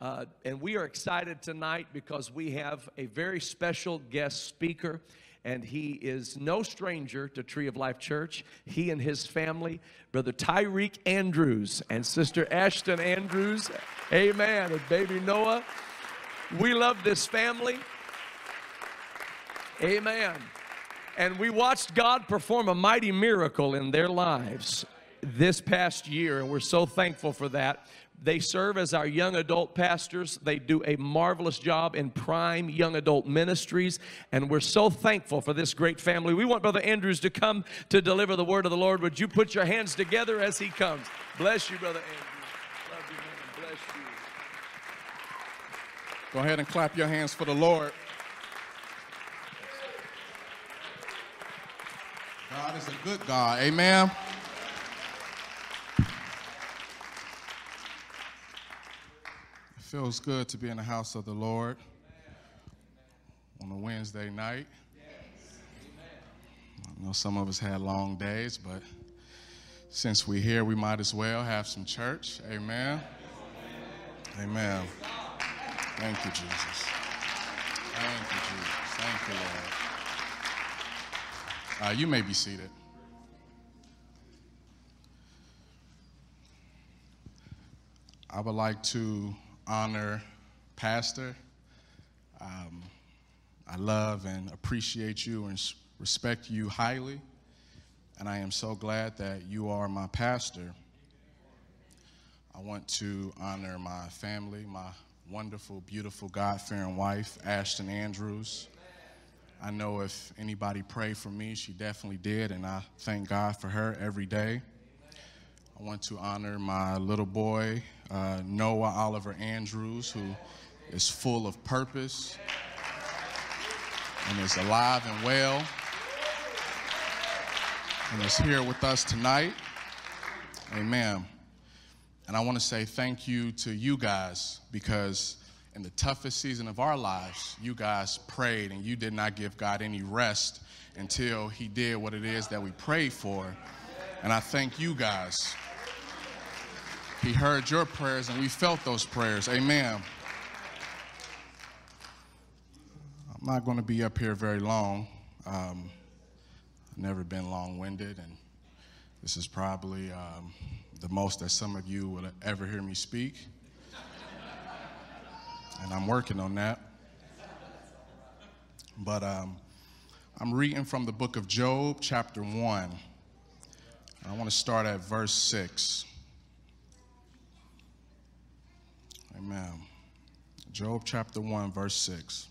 Uh, and we are excited tonight because we have a very special guest speaker, and he is no stranger to Tree of Life Church. He and his family, Brother Tyreek Andrews and Sister Ashton Andrews, amen, and baby Noah. We love this family. Amen. And we watched God perform a mighty miracle in their lives this past year, and we're so thankful for that. They serve as our young adult pastors. They do a marvelous job in prime young adult ministries, and we're so thankful for this great family. We want Brother Andrews to come to deliver the word of the Lord. Would you put your hands together as he comes? Bless you, Brother Andrews. Love you, man. Bless you. Go ahead and clap your hands for the Lord. God is a good God. Amen. Feels good to be in the house of the Lord on a Wednesday night. I know some of us had long days, but since we're here, we might as well have some church. Amen. Amen. Thank you, Jesus. Thank you, Jesus. Thank you, Lord. Uh, you may be seated. I would like to honor Pastor. Um, I love and appreciate you and respect you highly, and I am so glad that you are my pastor. I want to honor my family, my wonderful, beautiful, God fearing wife, Ashton Andrews. I know if anybody prayed for me, she definitely did, and I thank God for her every day. I want to honor my little boy, uh, Noah Oliver Andrews, who is full of purpose and is alive and well and is here with us tonight. Amen. And I want to say thank you to you guys because in the toughest season of our lives, you guys prayed and you did not give God any rest until He did what it is that we prayed for. And I thank you guys. He heard your prayers and we felt those prayers. Amen. I'm not going to be up here very long. Um, I've never been long winded, and this is probably um, the most that some of you will ever hear me speak. and I'm working on that. But um, I'm reading from the book of Job, chapter 1. I want to start at verse 6. Amen. Job chapter 1, verse 6.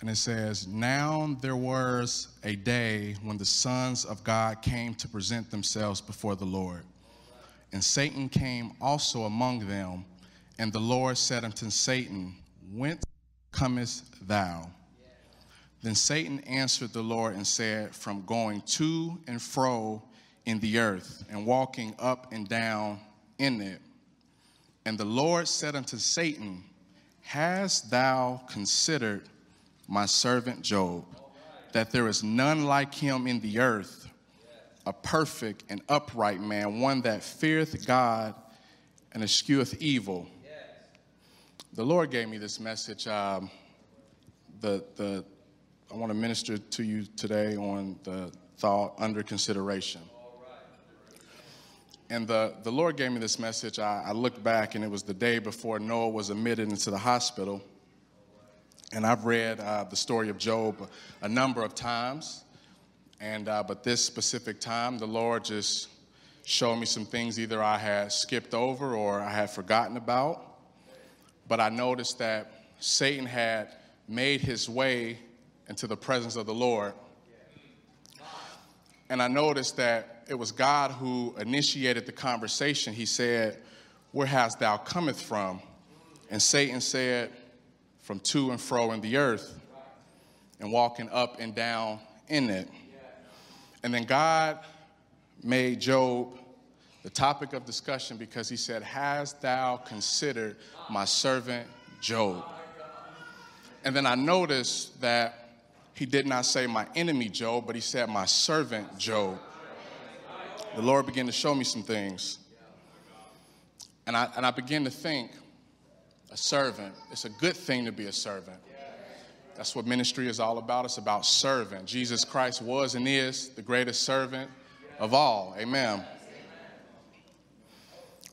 And it says, Now there was a day when the sons of God came to present themselves before the Lord. And Satan came also among them. And the Lord said unto Satan, Whence comest thou? Then Satan answered the Lord and said, From going to and fro in the earth, and walking up and down in it. And the Lord said unto Satan, Hast thou considered my servant Job, that there is none like him in the earth, a perfect and upright man, one that feareth God and escheweth evil. The Lord gave me this message. Um, the, the, I want to minister to you today on the thought under consideration. And the, the Lord gave me this message. I, I looked back, and it was the day before Noah was admitted into the hospital. And I've read uh, the story of Job a number of times. And, uh, but this specific time, the Lord just showed me some things either I had skipped over or I had forgotten about. But I noticed that Satan had made his way into the presence of the Lord. And I noticed that it was God who initiated the conversation. He said, Where hast thou cometh from? And Satan said, From to and fro in the earth, and walking up and down in it. And then God made Job the topic of discussion because he said, Hast thou considered my servant Job? And then I noticed that he did not say my enemy Job, but he said my servant Job. The Lord began to show me some things. And I, and I began to think, a servant, it's a good thing to be a servant. That's what ministry is all about. It's about serving. Jesus Christ was and is the greatest servant of all. Amen.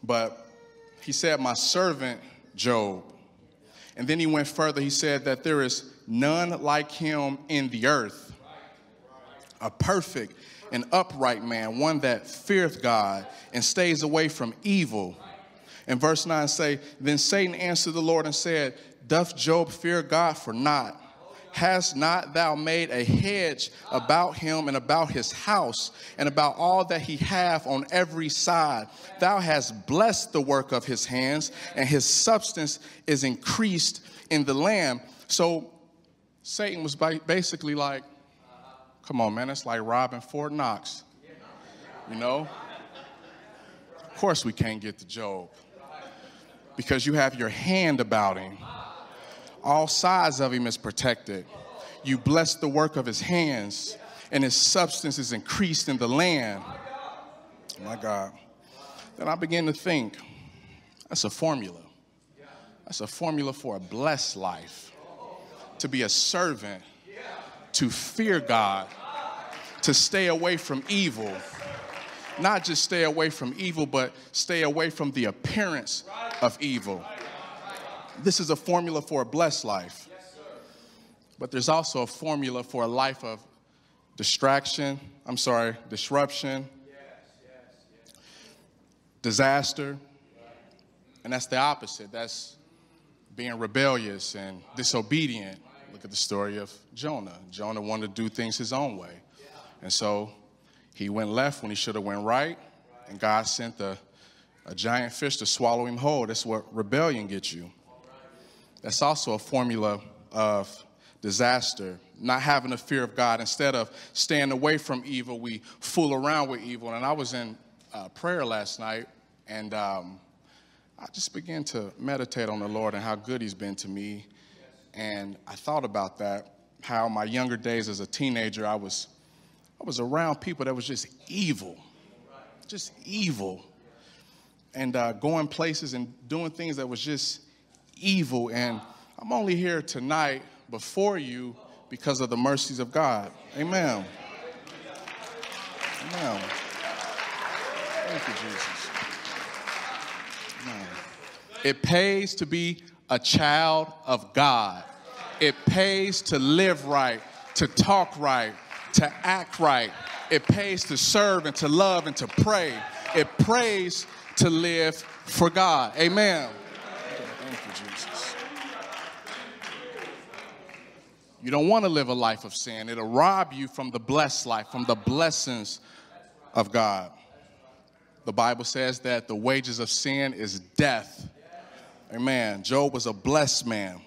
But he said, My servant Job. And then he went further. He said that there is none like him in the earth, a perfect and upright man, one that feareth God and stays away from evil. And verse 9 say, Then Satan answered the Lord and said, Doth Job fear God for naught? Hast not thou made a hedge about him and about his house and about all that he hath on every side? Thou hast blessed the work of his hands, and his substance is increased in the land. So Satan was basically like, come on, man, it's like robbing Fort Knox. You know? Of course, we can't get to Job because you have your hand about him. All sides of him is protected. You bless the work of his hands, and his substance is increased in the land. My God. Then I began to think that's a formula. That's a formula for a blessed life. To be a servant, to fear God, to stay away from evil. Not just stay away from evil, but stay away from the appearance of evil. This is a formula for a blessed life. But there's also a formula for a life of distraction, I'm sorry, disruption, disaster. And that's the opposite. That's being rebellious and disobedient. At the story of Jonah. Jonah wanted to do things his own way. And so he went left when he should have went right, and God sent a, a giant fish to swallow him whole. That's what rebellion gets you. That's also a formula of disaster, not having a fear of God. Instead of staying away from evil, we fool around with evil. And I was in uh, prayer last night, and um, I just began to meditate on the Lord and how good He's been to me. And I thought about that, how my younger days as a teenager, I was, I was around people that was just evil, just evil, and uh, going places and doing things that was just evil. And I'm only here tonight before you because of the mercies of God. Amen. Amen. Thank you, Jesus. Amen. It pays to be a child of God. It pays to live right, to talk right, to act right. It pays to serve and to love and to pray. It prays to live for God. Amen. You don't want to live a life of sin. It'll rob you from the blessed life, from the blessings of God. The Bible says that the wages of sin is death. Amen. Job was a blessed man.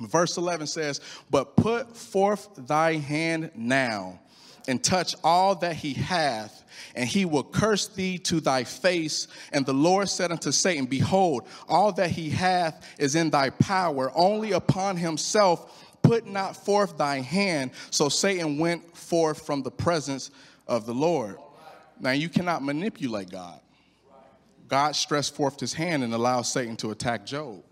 Verse 11 says, But put forth thy hand now and touch all that he hath, and he will curse thee to thy face. And the Lord said unto Satan, Behold, all that he hath is in thy power, only upon himself Put not forth thy hand. So Satan went forth from the presence of the Lord. Now, you cannot manipulate God. God stretched forth his hand and allowed Satan to attack Job.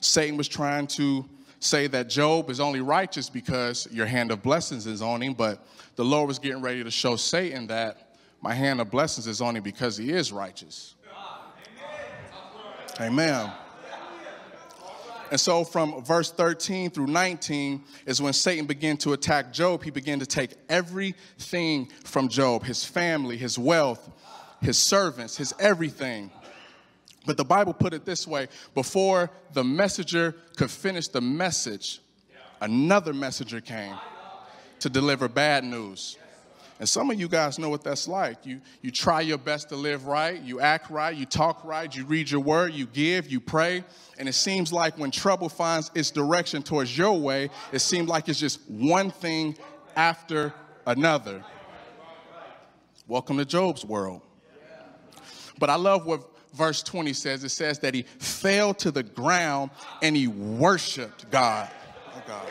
Satan was trying to say that Job is only righteous because your hand of blessings is on him, but the Lord was getting ready to show Satan that my hand of blessings is on him because he is righteous. Amen. And so from verse 13 through 19 is when Satan began to attack Job. He began to take everything from Job his family, his wealth, his servants, his everything. But the Bible put it this way before the messenger could finish the message, another messenger came to deliver bad news. And some of you guys know what that's like. You, you try your best to live right, you act right, you talk right, you read your word, you give, you pray. And it seems like when trouble finds its direction towards your way, it seems like it's just one thing after another. Welcome to Job's world. But I love what verse 20 says. It says that he fell to the ground and he worshiped God. Oh God.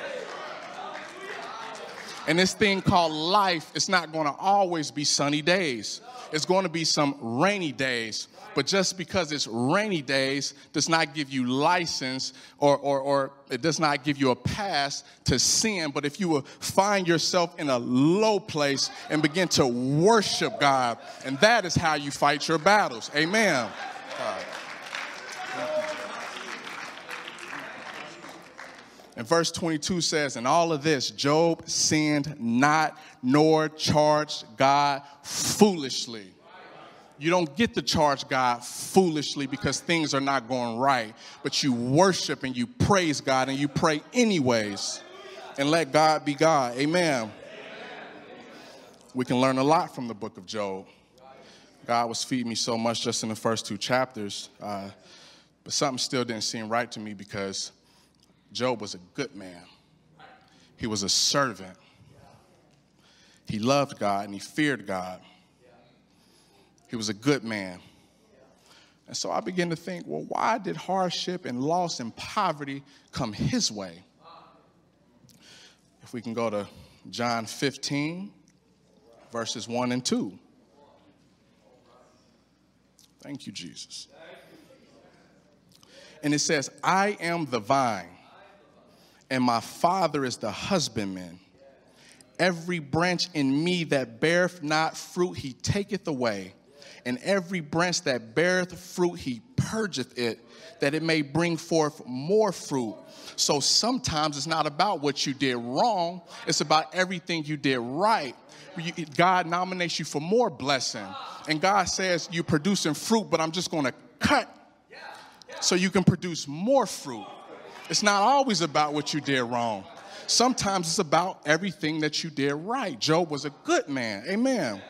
And this thing called life is not going to always be sunny days. It's going to be some rainy days. But just because it's rainy days does not give you license or, or, or it does not give you a pass to sin. But if you will find yourself in a low place and begin to worship God, and that is how you fight your battles. Amen. And verse 22 says, In all of this, Job sinned not nor charged God foolishly. You don't get to charge God foolishly because things are not going right, but you worship and you praise God and you pray anyways and let God be God. Amen. We can learn a lot from the book of Job. God was feeding me so much just in the first two chapters, uh, but something still didn't seem right to me because Job was a good man. He was a servant. He loved God and he feared God. He was a good man. And so I began to think, well, why did hardship and loss and poverty come his way? If we can go to John 15, verses 1 and 2. Thank you, Jesus. And it says, I am the vine, and my Father is the husbandman. Every branch in me that beareth not fruit, he taketh away and every branch that beareth fruit, he purgeth it, that it may bring forth more fruit. So sometimes it's not about what you did wrong, it's about everything you did right. God nominates you for more blessing. And God says, You're producing fruit, but I'm just going to cut so you can produce more fruit. It's not always about what you did wrong. Sometimes it's about everything that you did right. Job was a good man. Amen.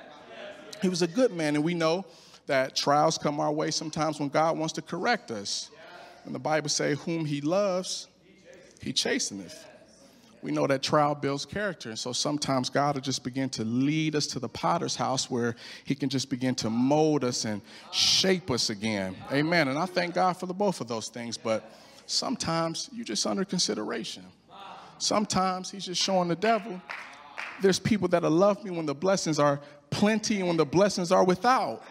He was a good man, and we know that trials come our way sometimes when God wants to correct us. And the Bible say, whom he loves, he chasteneth. We know that trial builds character. And so sometimes God will just begin to lead us to the potter's house where he can just begin to mold us and shape us again. Amen. And I thank God for the both of those things. But sometimes you're just under consideration. Sometimes he's just showing the devil there's people that'll love me when the blessings are plenty and when the blessings are without.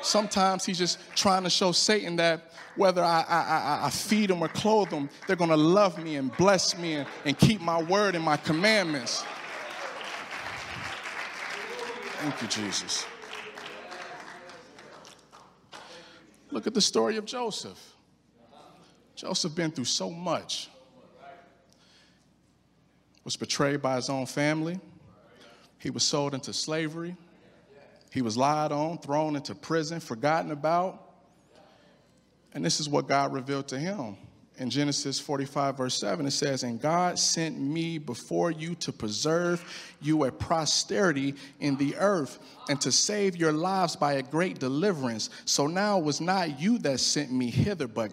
Sometimes he's just trying to show Satan that whether I, I, I, I feed them or clothe them, they're going to love me and bless me and, and keep my word and my commandments. Thank you, Jesus. Look at the story of Joseph. Joseph been through so much. Was betrayed by his own family. He was sold into slavery. He was lied on, thrown into prison, forgotten about. And this is what God revealed to him. In Genesis 45, verse 7, it says, And God sent me before you to preserve you a posterity in the earth and to save your lives by a great deliverance. So now it was not you that sent me hither, but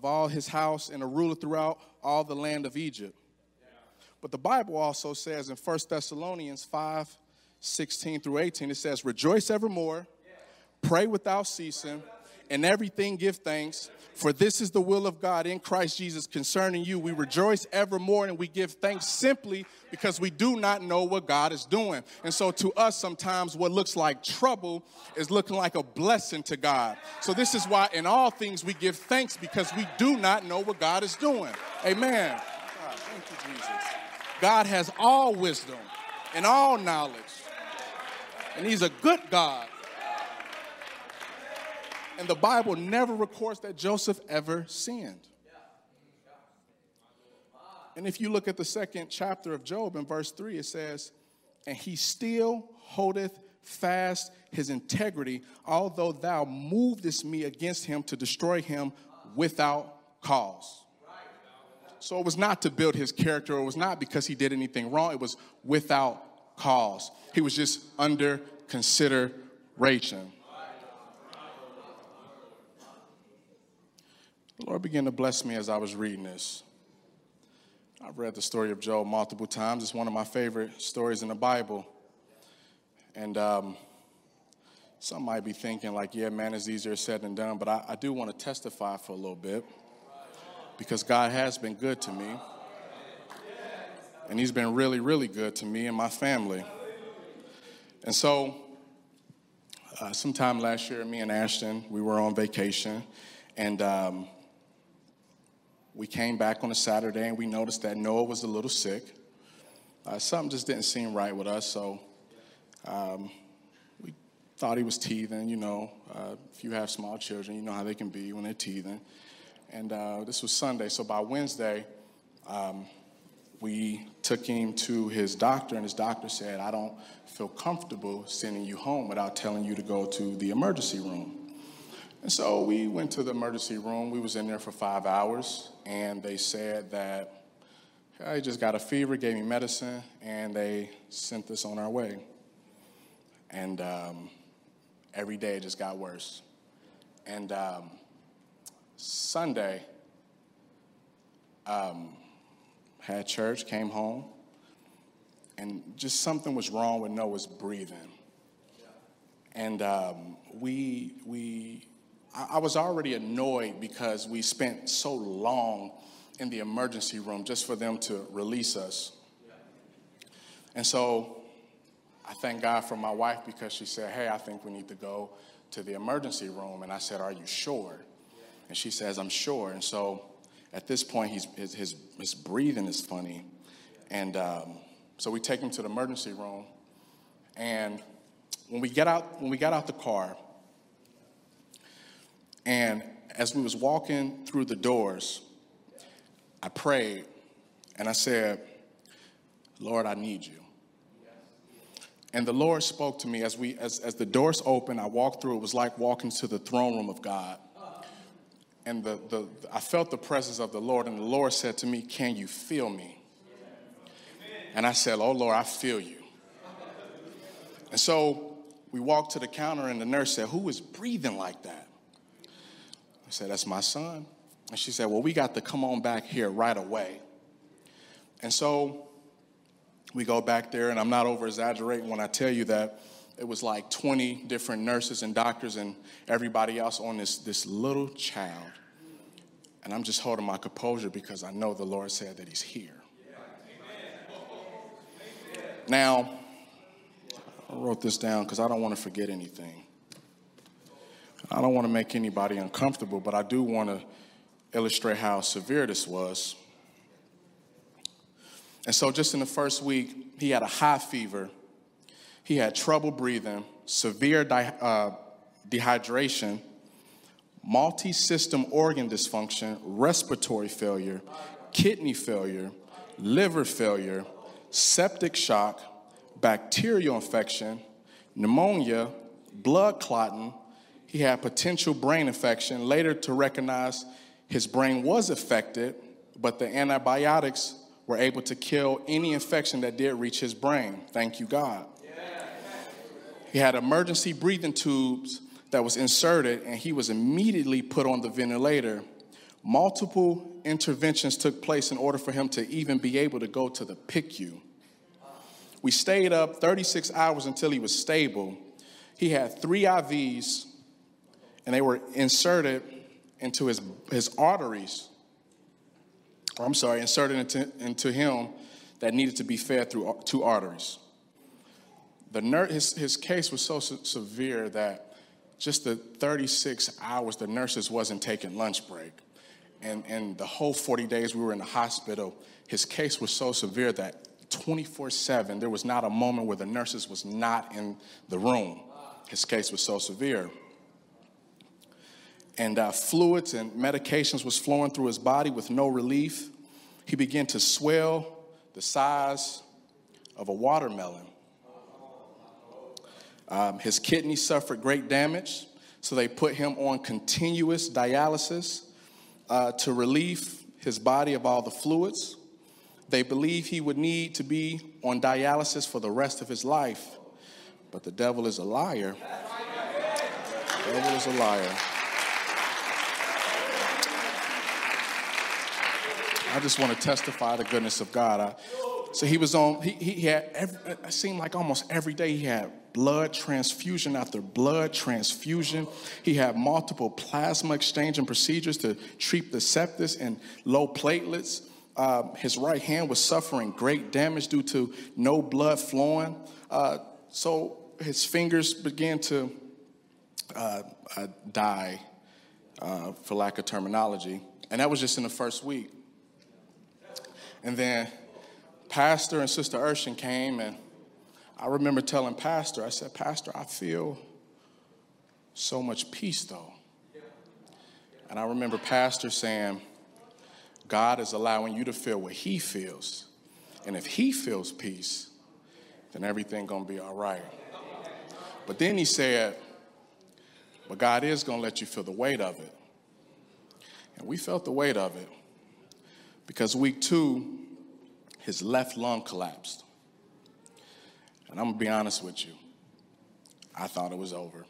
of all his house and a ruler throughout all the land of Egypt. But the Bible also says in 1 Thessalonians 5 16 through 18, it says, Rejoice evermore, pray without ceasing, and everything give thanks, for this is the will of God in Christ Jesus concerning you. We rejoice evermore and we give thanks simply because we do not know what God is doing. And so to us, sometimes what looks like trouble is looking like a blessing to God. So this is why in all things we give thanks because we do not know what God is doing. Amen. God, thank you, Jesus. God has all wisdom and all knowledge. And he's a good God. And the Bible never records that Joseph ever sinned. And if you look at the second chapter of Job in verse 3, it says, And he still holdeth fast his integrity, although thou movest me against him to destroy him without cause. So it was not to build his character, it was not because he did anything wrong, it was without cause. He was just under consideration. The Lord began to bless me as I was reading this. I've read the story of Job multiple times. It's one of my favorite stories in the Bible. And um, some might be thinking, like, yeah, man, it's easier said than done. But I, I do want to testify for a little bit because God has been good to me. And He's been really, really good to me and my family. And so, uh, sometime last year, me and Ashton, we were on vacation. And um, we came back on a Saturday and we noticed that Noah was a little sick. Uh, something just didn't seem right with us, so um, we thought he was teething. You know, uh, if you have small children, you know how they can be when they're teething. And uh, this was Sunday, so by Wednesday, um, we took him to his doctor, and his doctor said, I don't feel comfortable sending you home without telling you to go to the emergency room. And so we went to the emergency room. We was in there for five hours, and they said that I just got a fever, gave me medicine, and they sent us on our way. And um, every day it just got worse. And um, Sunday, um, had church, came home, and just something was wrong with Noah's breathing. And um, we, we I was already annoyed because we spent so long in the emergency room just for them to release us. And so I thank God for my wife because she said, Hey, I think we need to go to the emergency room. And I said, Are you sure? And she says, I'm sure. And so at this point, he's, his, his, his breathing is funny. And um, so we take him to the emergency room. And when we get out, when we got out the car, and as we was walking through the doors, I prayed and I said, Lord, I need you. And the Lord spoke to me as we as, as the doors opened, I walked through, it was like walking to the throne room of God. And the, the I felt the presence of the Lord, and the Lord said to me, Can you feel me? And I said, Oh Lord, I feel you. And so we walked to the counter, and the nurse said, Who is breathing like that? I said, That's my son. And she said, Well, we got to come on back here right away. And so we go back there, and I'm not over exaggerating when I tell you that it was like 20 different nurses and doctors and everybody else on this, this little child. And I'm just holding my composure because I know the Lord said that He's here. Now, I wrote this down because I don't want to forget anything. I don't want to make anybody uncomfortable, but I do want to illustrate how severe this was. And so, just in the first week, he had a high fever, he had trouble breathing, severe uh, dehydration, multi system organ dysfunction, respiratory failure, kidney failure, liver failure, septic shock, bacterial infection, pneumonia, blood clotting, he had potential brain infection, later to recognize his brain was affected, but the antibiotics were able to kill any infection that did reach his brain. Thank you, God. He had emergency breathing tubes that was inserted, and he was immediately put on the ventilator. Multiple interventions took place in order for him to even be able to go to the PICU. We stayed up 36 hours until he was stable. He had three IVs and they were inserted into his, his arteries, or I'm sorry, inserted into, into him that needed to be fed through two arteries. The ner- his, his case was so se- severe that just the 36 hours the nurses wasn't taking lunch break. And, and the whole 40 days we were in the hospital, his case was so severe that 24 7, there was not a moment where the nurses was not in the room. His case was so severe and uh, fluids and medications was flowing through his body with no relief. He began to swell the size of a watermelon. Um, his kidney suffered great damage, so they put him on continuous dialysis uh, to relieve his body of all the fluids. They believe he would need to be on dialysis for the rest of his life. But the devil is a liar. The devil is a liar. I just want to testify the goodness of God. I, so he was on, he, he had, every, it seemed like almost every day he had blood transfusion after blood transfusion. He had multiple plasma exchanging procedures to treat the sepsis and low platelets. Uh, his right hand was suffering great damage due to no blood flowing. Uh, so his fingers began to uh, uh die, uh, for lack of terminology. And that was just in the first week. And then Pastor and Sister Urshan came, and I remember telling Pastor, I said, Pastor, I feel so much peace though. And I remember Pastor saying, God is allowing you to feel what he feels. And if he feels peace, then everything gonna be all right. But then he said, but God is gonna let you feel the weight of it. And we felt the weight of it because week two, his left lung collapsed. And I'm gonna be honest with you, I thought it was over.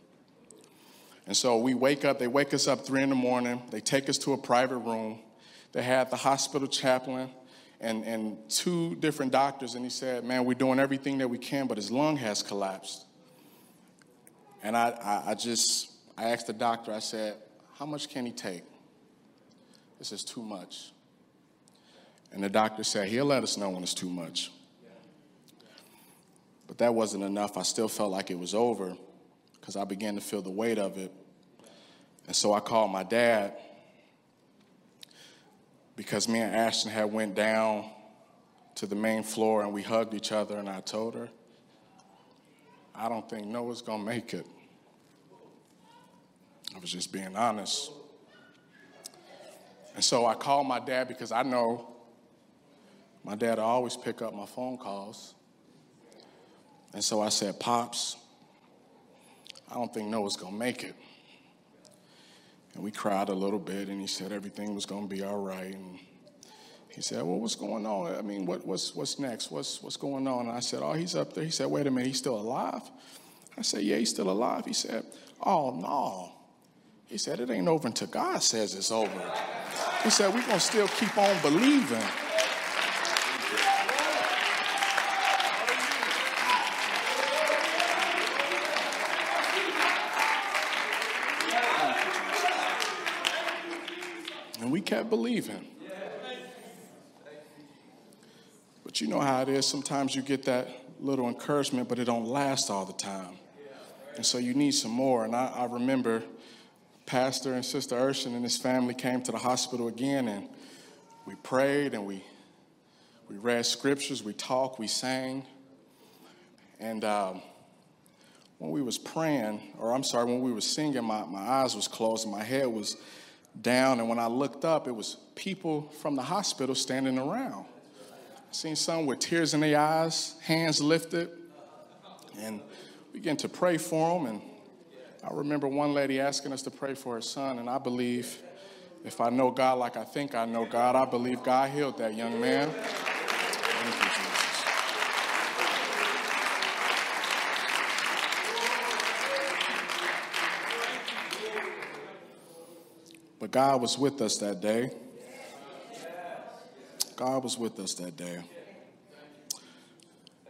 And so we wake up, they wake us up three in the morning, they take us to a private room. They had the hospital chaplain and, and two different doctors, and he said, Man, we're doing everything that we can, but his lung has collapsed. And I, I, I just, I asked the doctor, I said, How much can he take? This is too much. And the doctor said, He'll let us know when it's too much. But that wasn't enough. I still felt like it was over because I began to feel the weight of it. And so I called my dad because me and Ashton had went down to the main floor and we hugged each other and I told her, I don't think Noah's gonna make it. I was just being honest. And so I called my dad because I know my dad always pick up my phone calls. And so I said, Pops, I don't think Noah's gonna make it. And we cried a little bit, and he said everything was gonna be all right. And he said, Well, what's going on? I mean, what, what's, what's next? What's, what's going on? And I said, Oh, he's up there. He said, Wait a minute, he's still alive? I said, Yeah, he's still alive. He said, Oh, no. He said, It ain't over until God says it's over. He said, We're gonna still keep on believing. Kept him. But you know how it is. Sometimes you get that little encouragement, but it don't last all the time. And so you need some more. And I, I remember Pastor and Sister Urshan and his family came to the hospital again, and we prayed and we we read scriptures, we talked, we sang. And um, when we was praying, or I'm sorry, when we were singing, my, my eyes was closed and my head was down, and when I looked up, it was people from the hospital standing around. I seen some with tears in their eyes, hands lifted, and we began to pray for them. And I remember one lady asking us to pray for her son, and I believe if I know God like I think I know God, I believe God healed that young man. But God was with us that day. God was with us that day.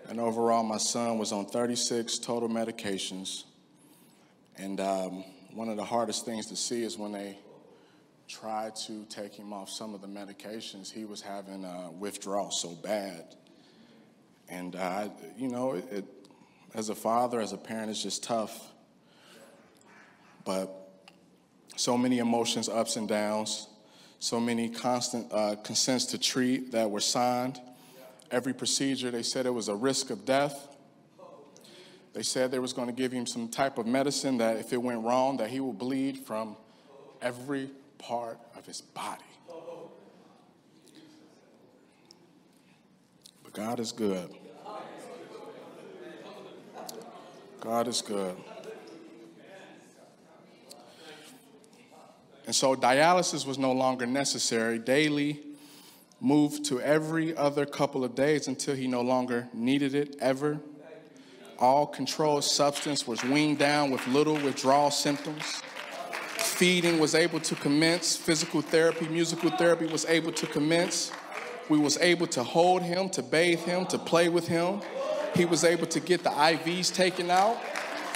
And overall, my son was on 36 total medications. And um, one of the hardest things to see is when they tried to take him off some of the medications, he was having uh, withdrawal so bad. And, uh, you know, it, it, as a father, as a parent, it's just tough. But so many emotions, ups and downs, so many constant uh, consents to treat that were signed. Every procedure, they said it was a risk of death. They said they was going to give him some type of medicine that if it went wrong, that he would bleed from every part of his body. But God is good. God is good. And so dialysis was no longer necessary. Daily, moved to every other couple of days until he no longer needed it ever. All controlled substance was weaned down with little withdrawal symptoms. Feeding was able to commence, physical therapy, musical therapy was able to commence. We was able to hold him, to bathe him, to play with him. He was able to get the IVs taken out.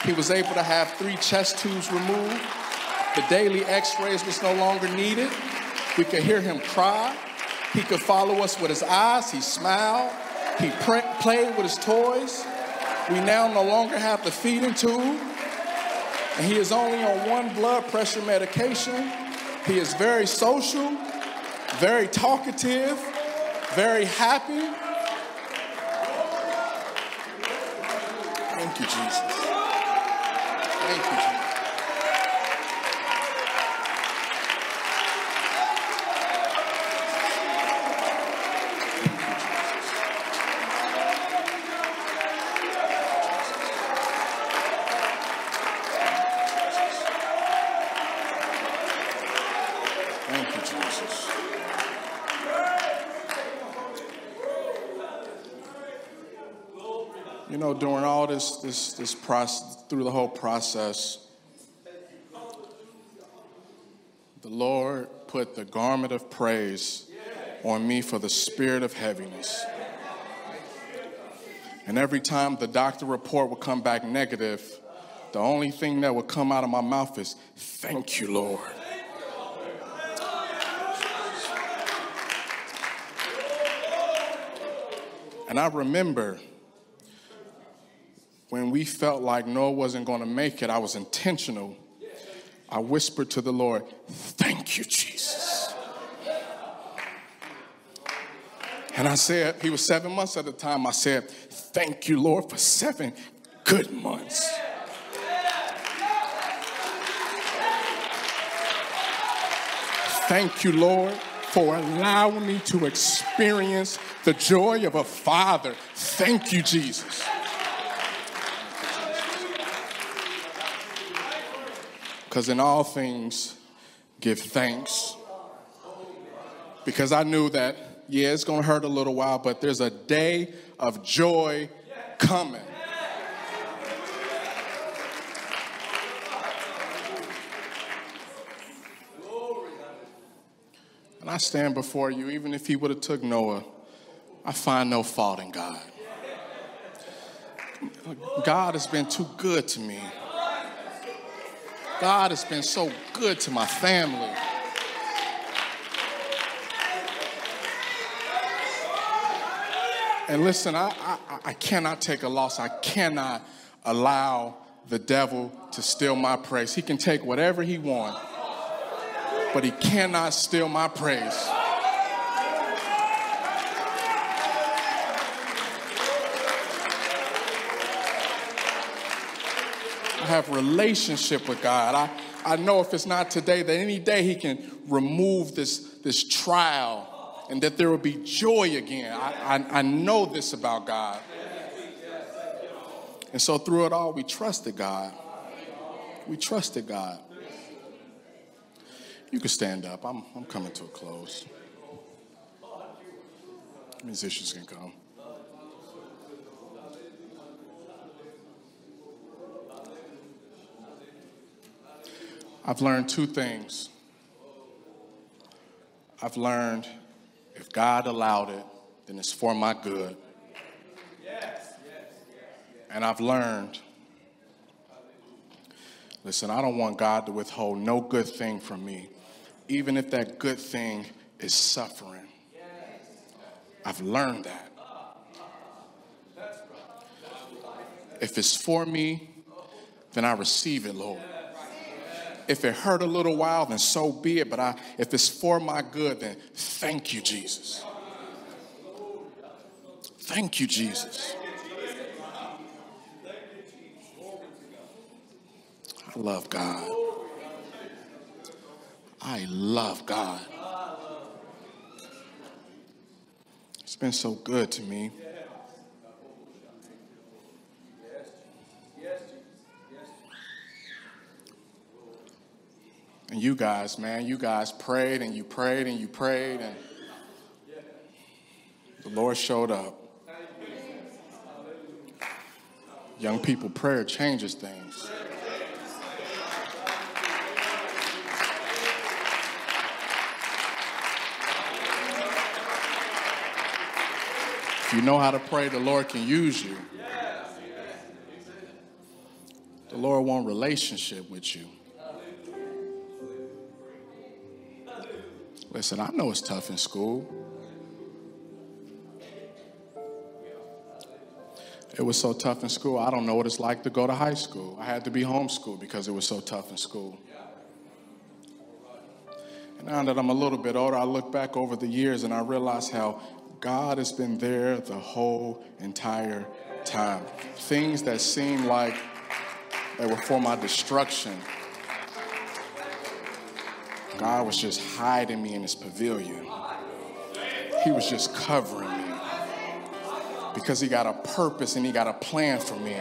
He was able to have three chest tubes removed. The daily x-rays was no longer needed. We could hear him cry. He could follow us with his eyes. He smiled. He pr- played with his toys. We now no longer have the feeding tube. And he is only on one blood pressure medication. He is very social, very talkative, very happy. Thank you, Jesus. Thank you, you, know, during all this, this, this process, through the whole process, the Lord put the garment of praise on me for the spirit of heaviness. And every time the doctor report would come back negative, the only thing that would come out of my mouth is, Thank you, Lord. And I remember when we felt like Noah wasn't going to make it, I was intentional. I whispered to the Lord, Thank you, Jesus. And I said, He was seven months at the time. I said, Thank you, Lord, for seven good months. Thank you, Lord, for allowing me to experience the joy of a father. Thank you, Jesus. Because in all things, give thanks. Because I knew that, yeah, it's going to hurt a little while, but there's a day of joy coming. I stand before you, even if he would have took Noah, I find no fault in God. God has been too good to me. God has been so good to my family. And listen, I, I, I cannot take a loss. I cannot allow the devil to steal my praise. He can take whatever he wants, but he cannot steal my praise. I have relationship with God. I, I know if it's not today, that any day He can remove this, this trial and that there will be joy again. I, I, I know this about God. And so through it all, we trusted God. We trusted God. You can stand up. I'm, I'm coming to a close. Musicians can come. I've learned two things. I've learned if God allowed it, then it's for my good. And I've learned, listen, I don't want God to withhold no good thing from me, even if that good thing is suffering. I've learned that. If it's for me, then I receive it, Lord if it hurt a little while, then so be it. But I, if it's for my good, then thank you, Jesus. Thank you, Jesus. I love God. I love God. It's been so good to me. And you guys, man, you guys prayed and you prayed and you prayed and The Lord showed up. Young people, prayer changes things. You know how to pray, the Lord can use you. The Lord wants relationship with you. Listen, I know it's tough in school. It was so tough in school. I don't know what it's like to go to high school. I had to be homeschooled because it was so tough in school. And now that I'm a little bit older, I look back over the years and I realize how God has been there the whole entire time. Things that seem like they were for my destruction. God was just hiding me in his pavilion. He was just covering me because he got a purpose and he got a plan for me.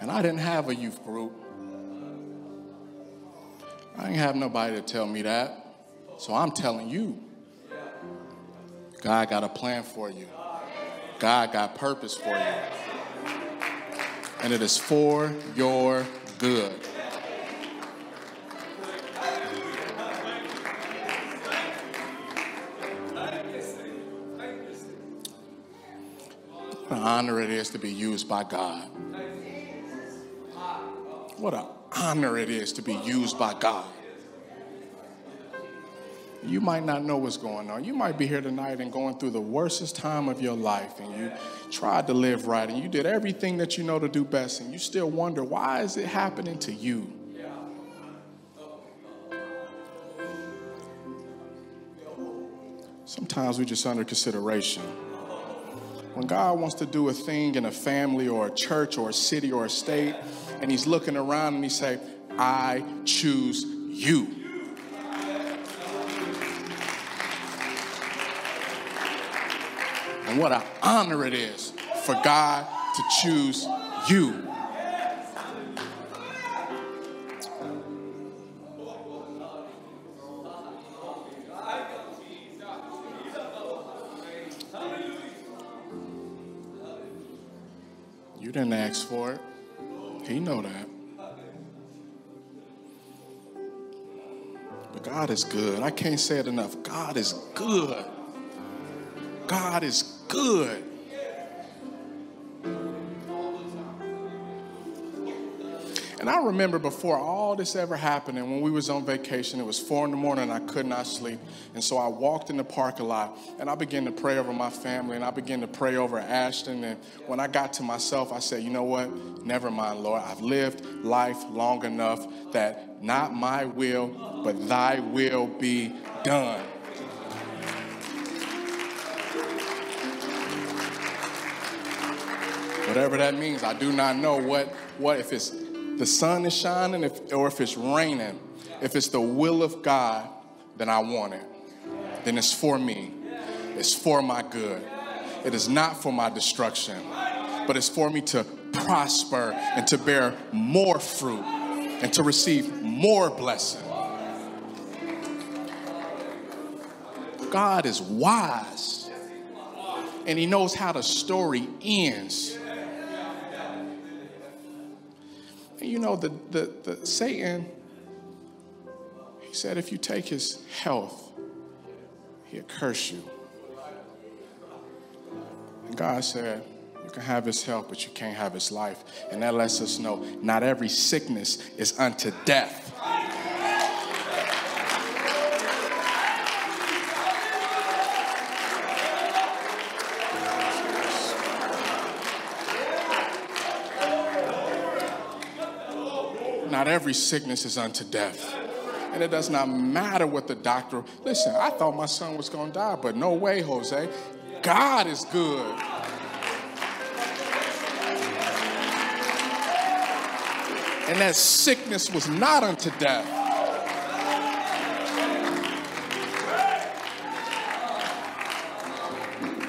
And I didn't have a youth group. I didn't have nobody to tell me that. So I'm telling you, God got a plan for you. God got purpose for you. And it is for your good. What an honor it is to be used by God. What an honor it is to be used by God. You might not know what's going on. You might be here tonight and going through the worstest time of your life, and you tried to live right, and you did everything that you know to do best, and you still wonder, why is it happening to you? Sometimes we just under consideration. When God wants to do a thing in a family or a church or a city or a state, and He's looking around and He say, "I choose you." And what an honor it is for God to choose you. Didn't ask for it. He know that. But God is good. I can't say it enough. God is good. God is good. And I remember before all this ever happened, and when we was on vacation, it was four in the morning, and I could not sleep. And so I walked in the parking lot, and I began to pray over my family, and I began to pray over Ashton. And when I got to myself, I said, you know what? Never mind, Lord. I've lived life long enough that not my will, but thy will be done. Whatever that means, I do not know what, what if it's the sun is shining if, or if it's raining. If it's the will of God, then I want it. Then it's for me. It's for my good. It is not for my destruction, but it's for me to prosper and to bear more fruit and to receive more blessing. God is wise and he knows how the story ends. You know, the, the, the Satan, he said, if you take his health, he'll curse you. And God said, you can have his health, but you can't have his life. And that lets us know not every sickness is unto death. Not every sickness is unto death. And it does not matter what the doctor. Listen, I thought my son was going to die, but no way, Jose. God is good. And that sickness was not unto death.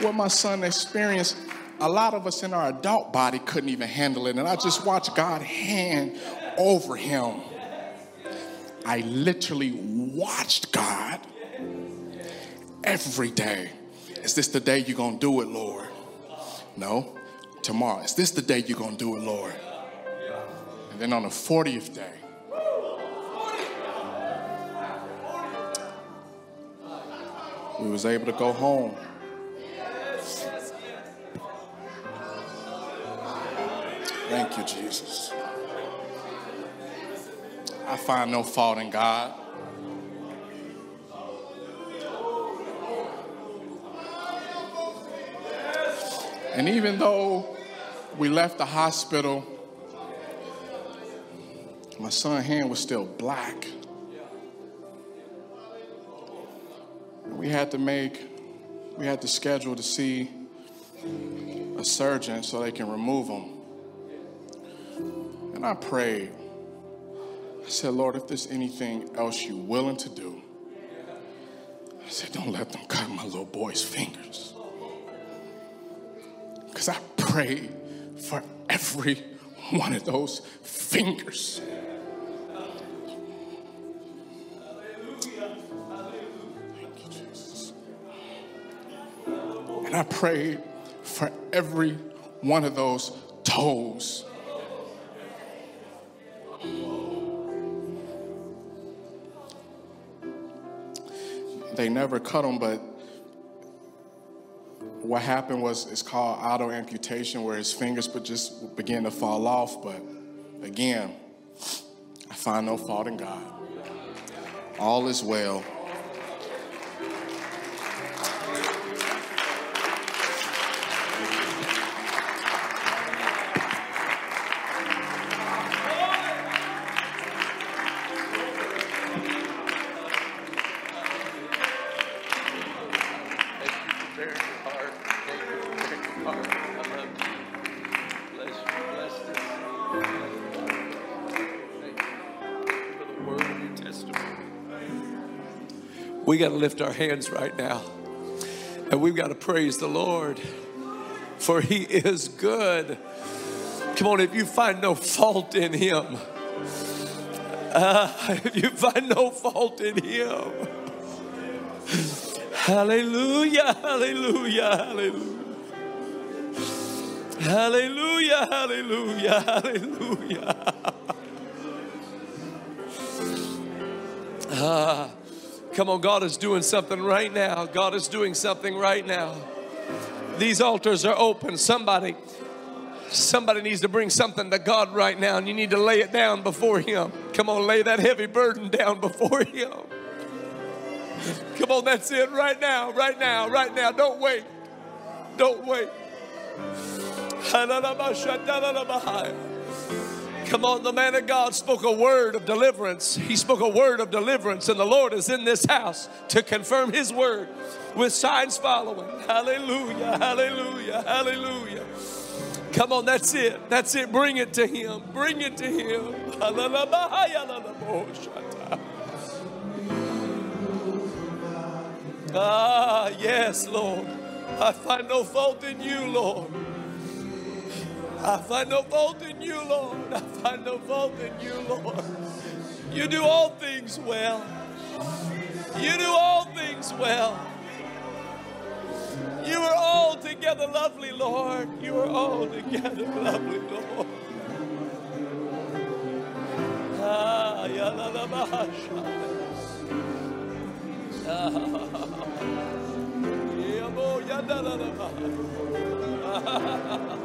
What my son experienced, a lot of us in our adult body couldn't even handle it. And I just watched God hand over him. I literally watched God every day. Is this the day you're going to do it, Lord? No. Tomorrow. Is this the day you're going to do it, Lord? And then on the 40th day, we was able to go home. Thank you, Jesus. I find no fault in God. And even though we left the hospital, my son's hand was still black. We had to make, we had to schedule to see a surgeon so they can remove him. And I prayed. I said, Lord, if there's anything else you're willing to do, I said, don't let them cut my little boy's fingers. Because I prayed for every one of those fingers. And I prayed for every one of those toes. They never cut them, but what happened was it's called auto amputation, where his fingers would just begin to fall off. But again, I find no fault in God. All is well. We got to lift our hands right now. And we've got to praise the Lord, for He is good. Come on, if you find no fault in Him, uh, if you find no fault in Him, hallelujah, hallelujah, hallelujah. Hallelujah, hallelujah, hallelujah. Come on, God is doing something right now. God is doing something right now. These altars are open. Somebody, somebody needs to bring something to God right now, and you need to lay it down before Him. Come on, lay that heavy burden down before Him. Come on, that's it right now, right now, right now. Don't wait. Don't wait. Come on, the man of God spoke a word of deliverance. He spoke a word of deliverance, and the Lord is in this house to confirm his word with signs following. Hallelujah, hallelujah, hallelujah. Come on, that's it. That's it. Bring it to him. Bring it to him. Ah, yes, Lord. I find no fault in you, Lord. I find no fault in you, Lord. I find no fault in you, Lord. You do all things well. You do all things well. You are altogether lovely, Lord. You are altogether lovely, Lord. Ah. Ah,